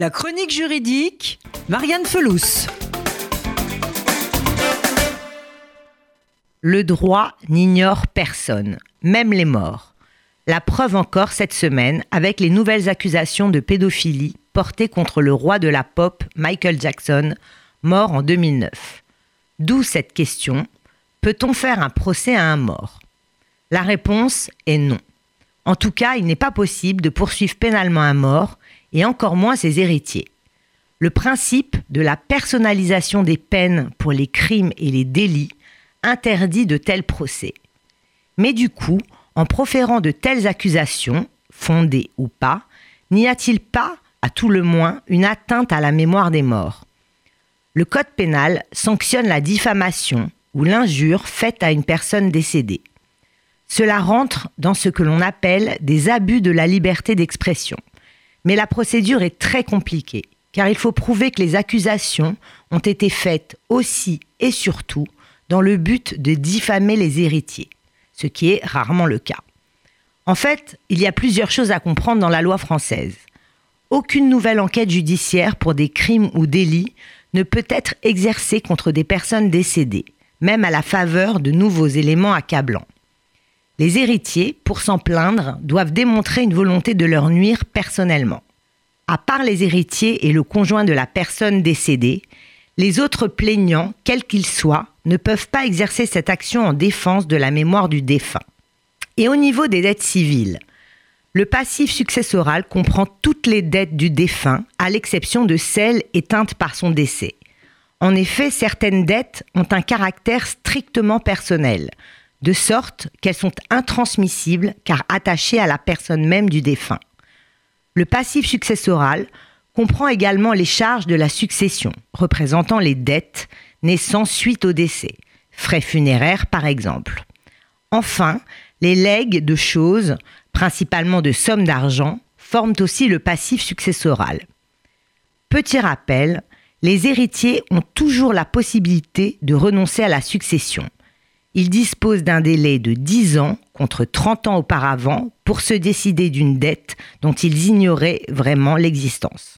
La chronique juridique, Marianne Felous. Le droit n'ignore personne, même les morts. La preuve encore cette semaine avec les nouvelles accusations de pédophilie portées contre le roi de la pop, Michael Jackson, mort en 2009. D'où cette question, peut-on faire un procès à un mort? La réponse est non. En tout cas, il n'est pas possible de poursuivre pénalement un mort et encore moins ses héritiers. Le principe de la personnalisation des peines pour les crimes et les délits interdit de tels procès. Mais du coup, en proférant de telles accusations, fondées ou pas, n'y a-t-il pas, à tout le moins, une atteinte à la mémoire des morts? Le Code pénal sanctionne la diffamation ou l'injure faite à une personne décédée. Cela rentre dans ce que l'on appelle des abus de la liberté d'expression. Mais la procédure est très compliquée, car il faut prouver que les accusations ont été faites aussi et surtout dans le but de diffamer les héritiers, ce qui est rarement le cas. En fait, il y a plusieurs choses à comprendre dans la loi française. Aucune nouvelle enquête judiciaire pour des crimes ou délits ne peut être exercée contre des personnes décédées, même à la faveur de nouveaux éléments accablants. Les héritiers, pour s'en plaindre, doivent démontrer une volonté de leur nuire personnellement. À part les héritiers et le conjoint de la personne décédée, les autres plaignants, quels qu'ils soient, ne peuvent pas exercer cette action en défense de la mémoire du défunt. Et au niveau des dettes civiles, le passif successoral comprend toutes les dettes du défunt, à l'exception de celles éteintes par son décès. En effet, certaines dettes ont un caractère strictement personnel, de sorte qu'elles sont intransmissibles car attachées à la personne même du défunt. Le passif successoral comprend également les charges de la succession, représentant les dettes naissant suite au décès, frais funéraires par exemple. Enfin, les legs de choses, principalement de sommes d'argent, forment aussi le passif successoral. Petit rappel, les héritiers ont toujours la possibilité de renoncer à la succession. Ils disposent d'un délai de 10 ans contre 30 ans auparavant pour se décider d'une dette dont ils ignoraient vraiment l'existence.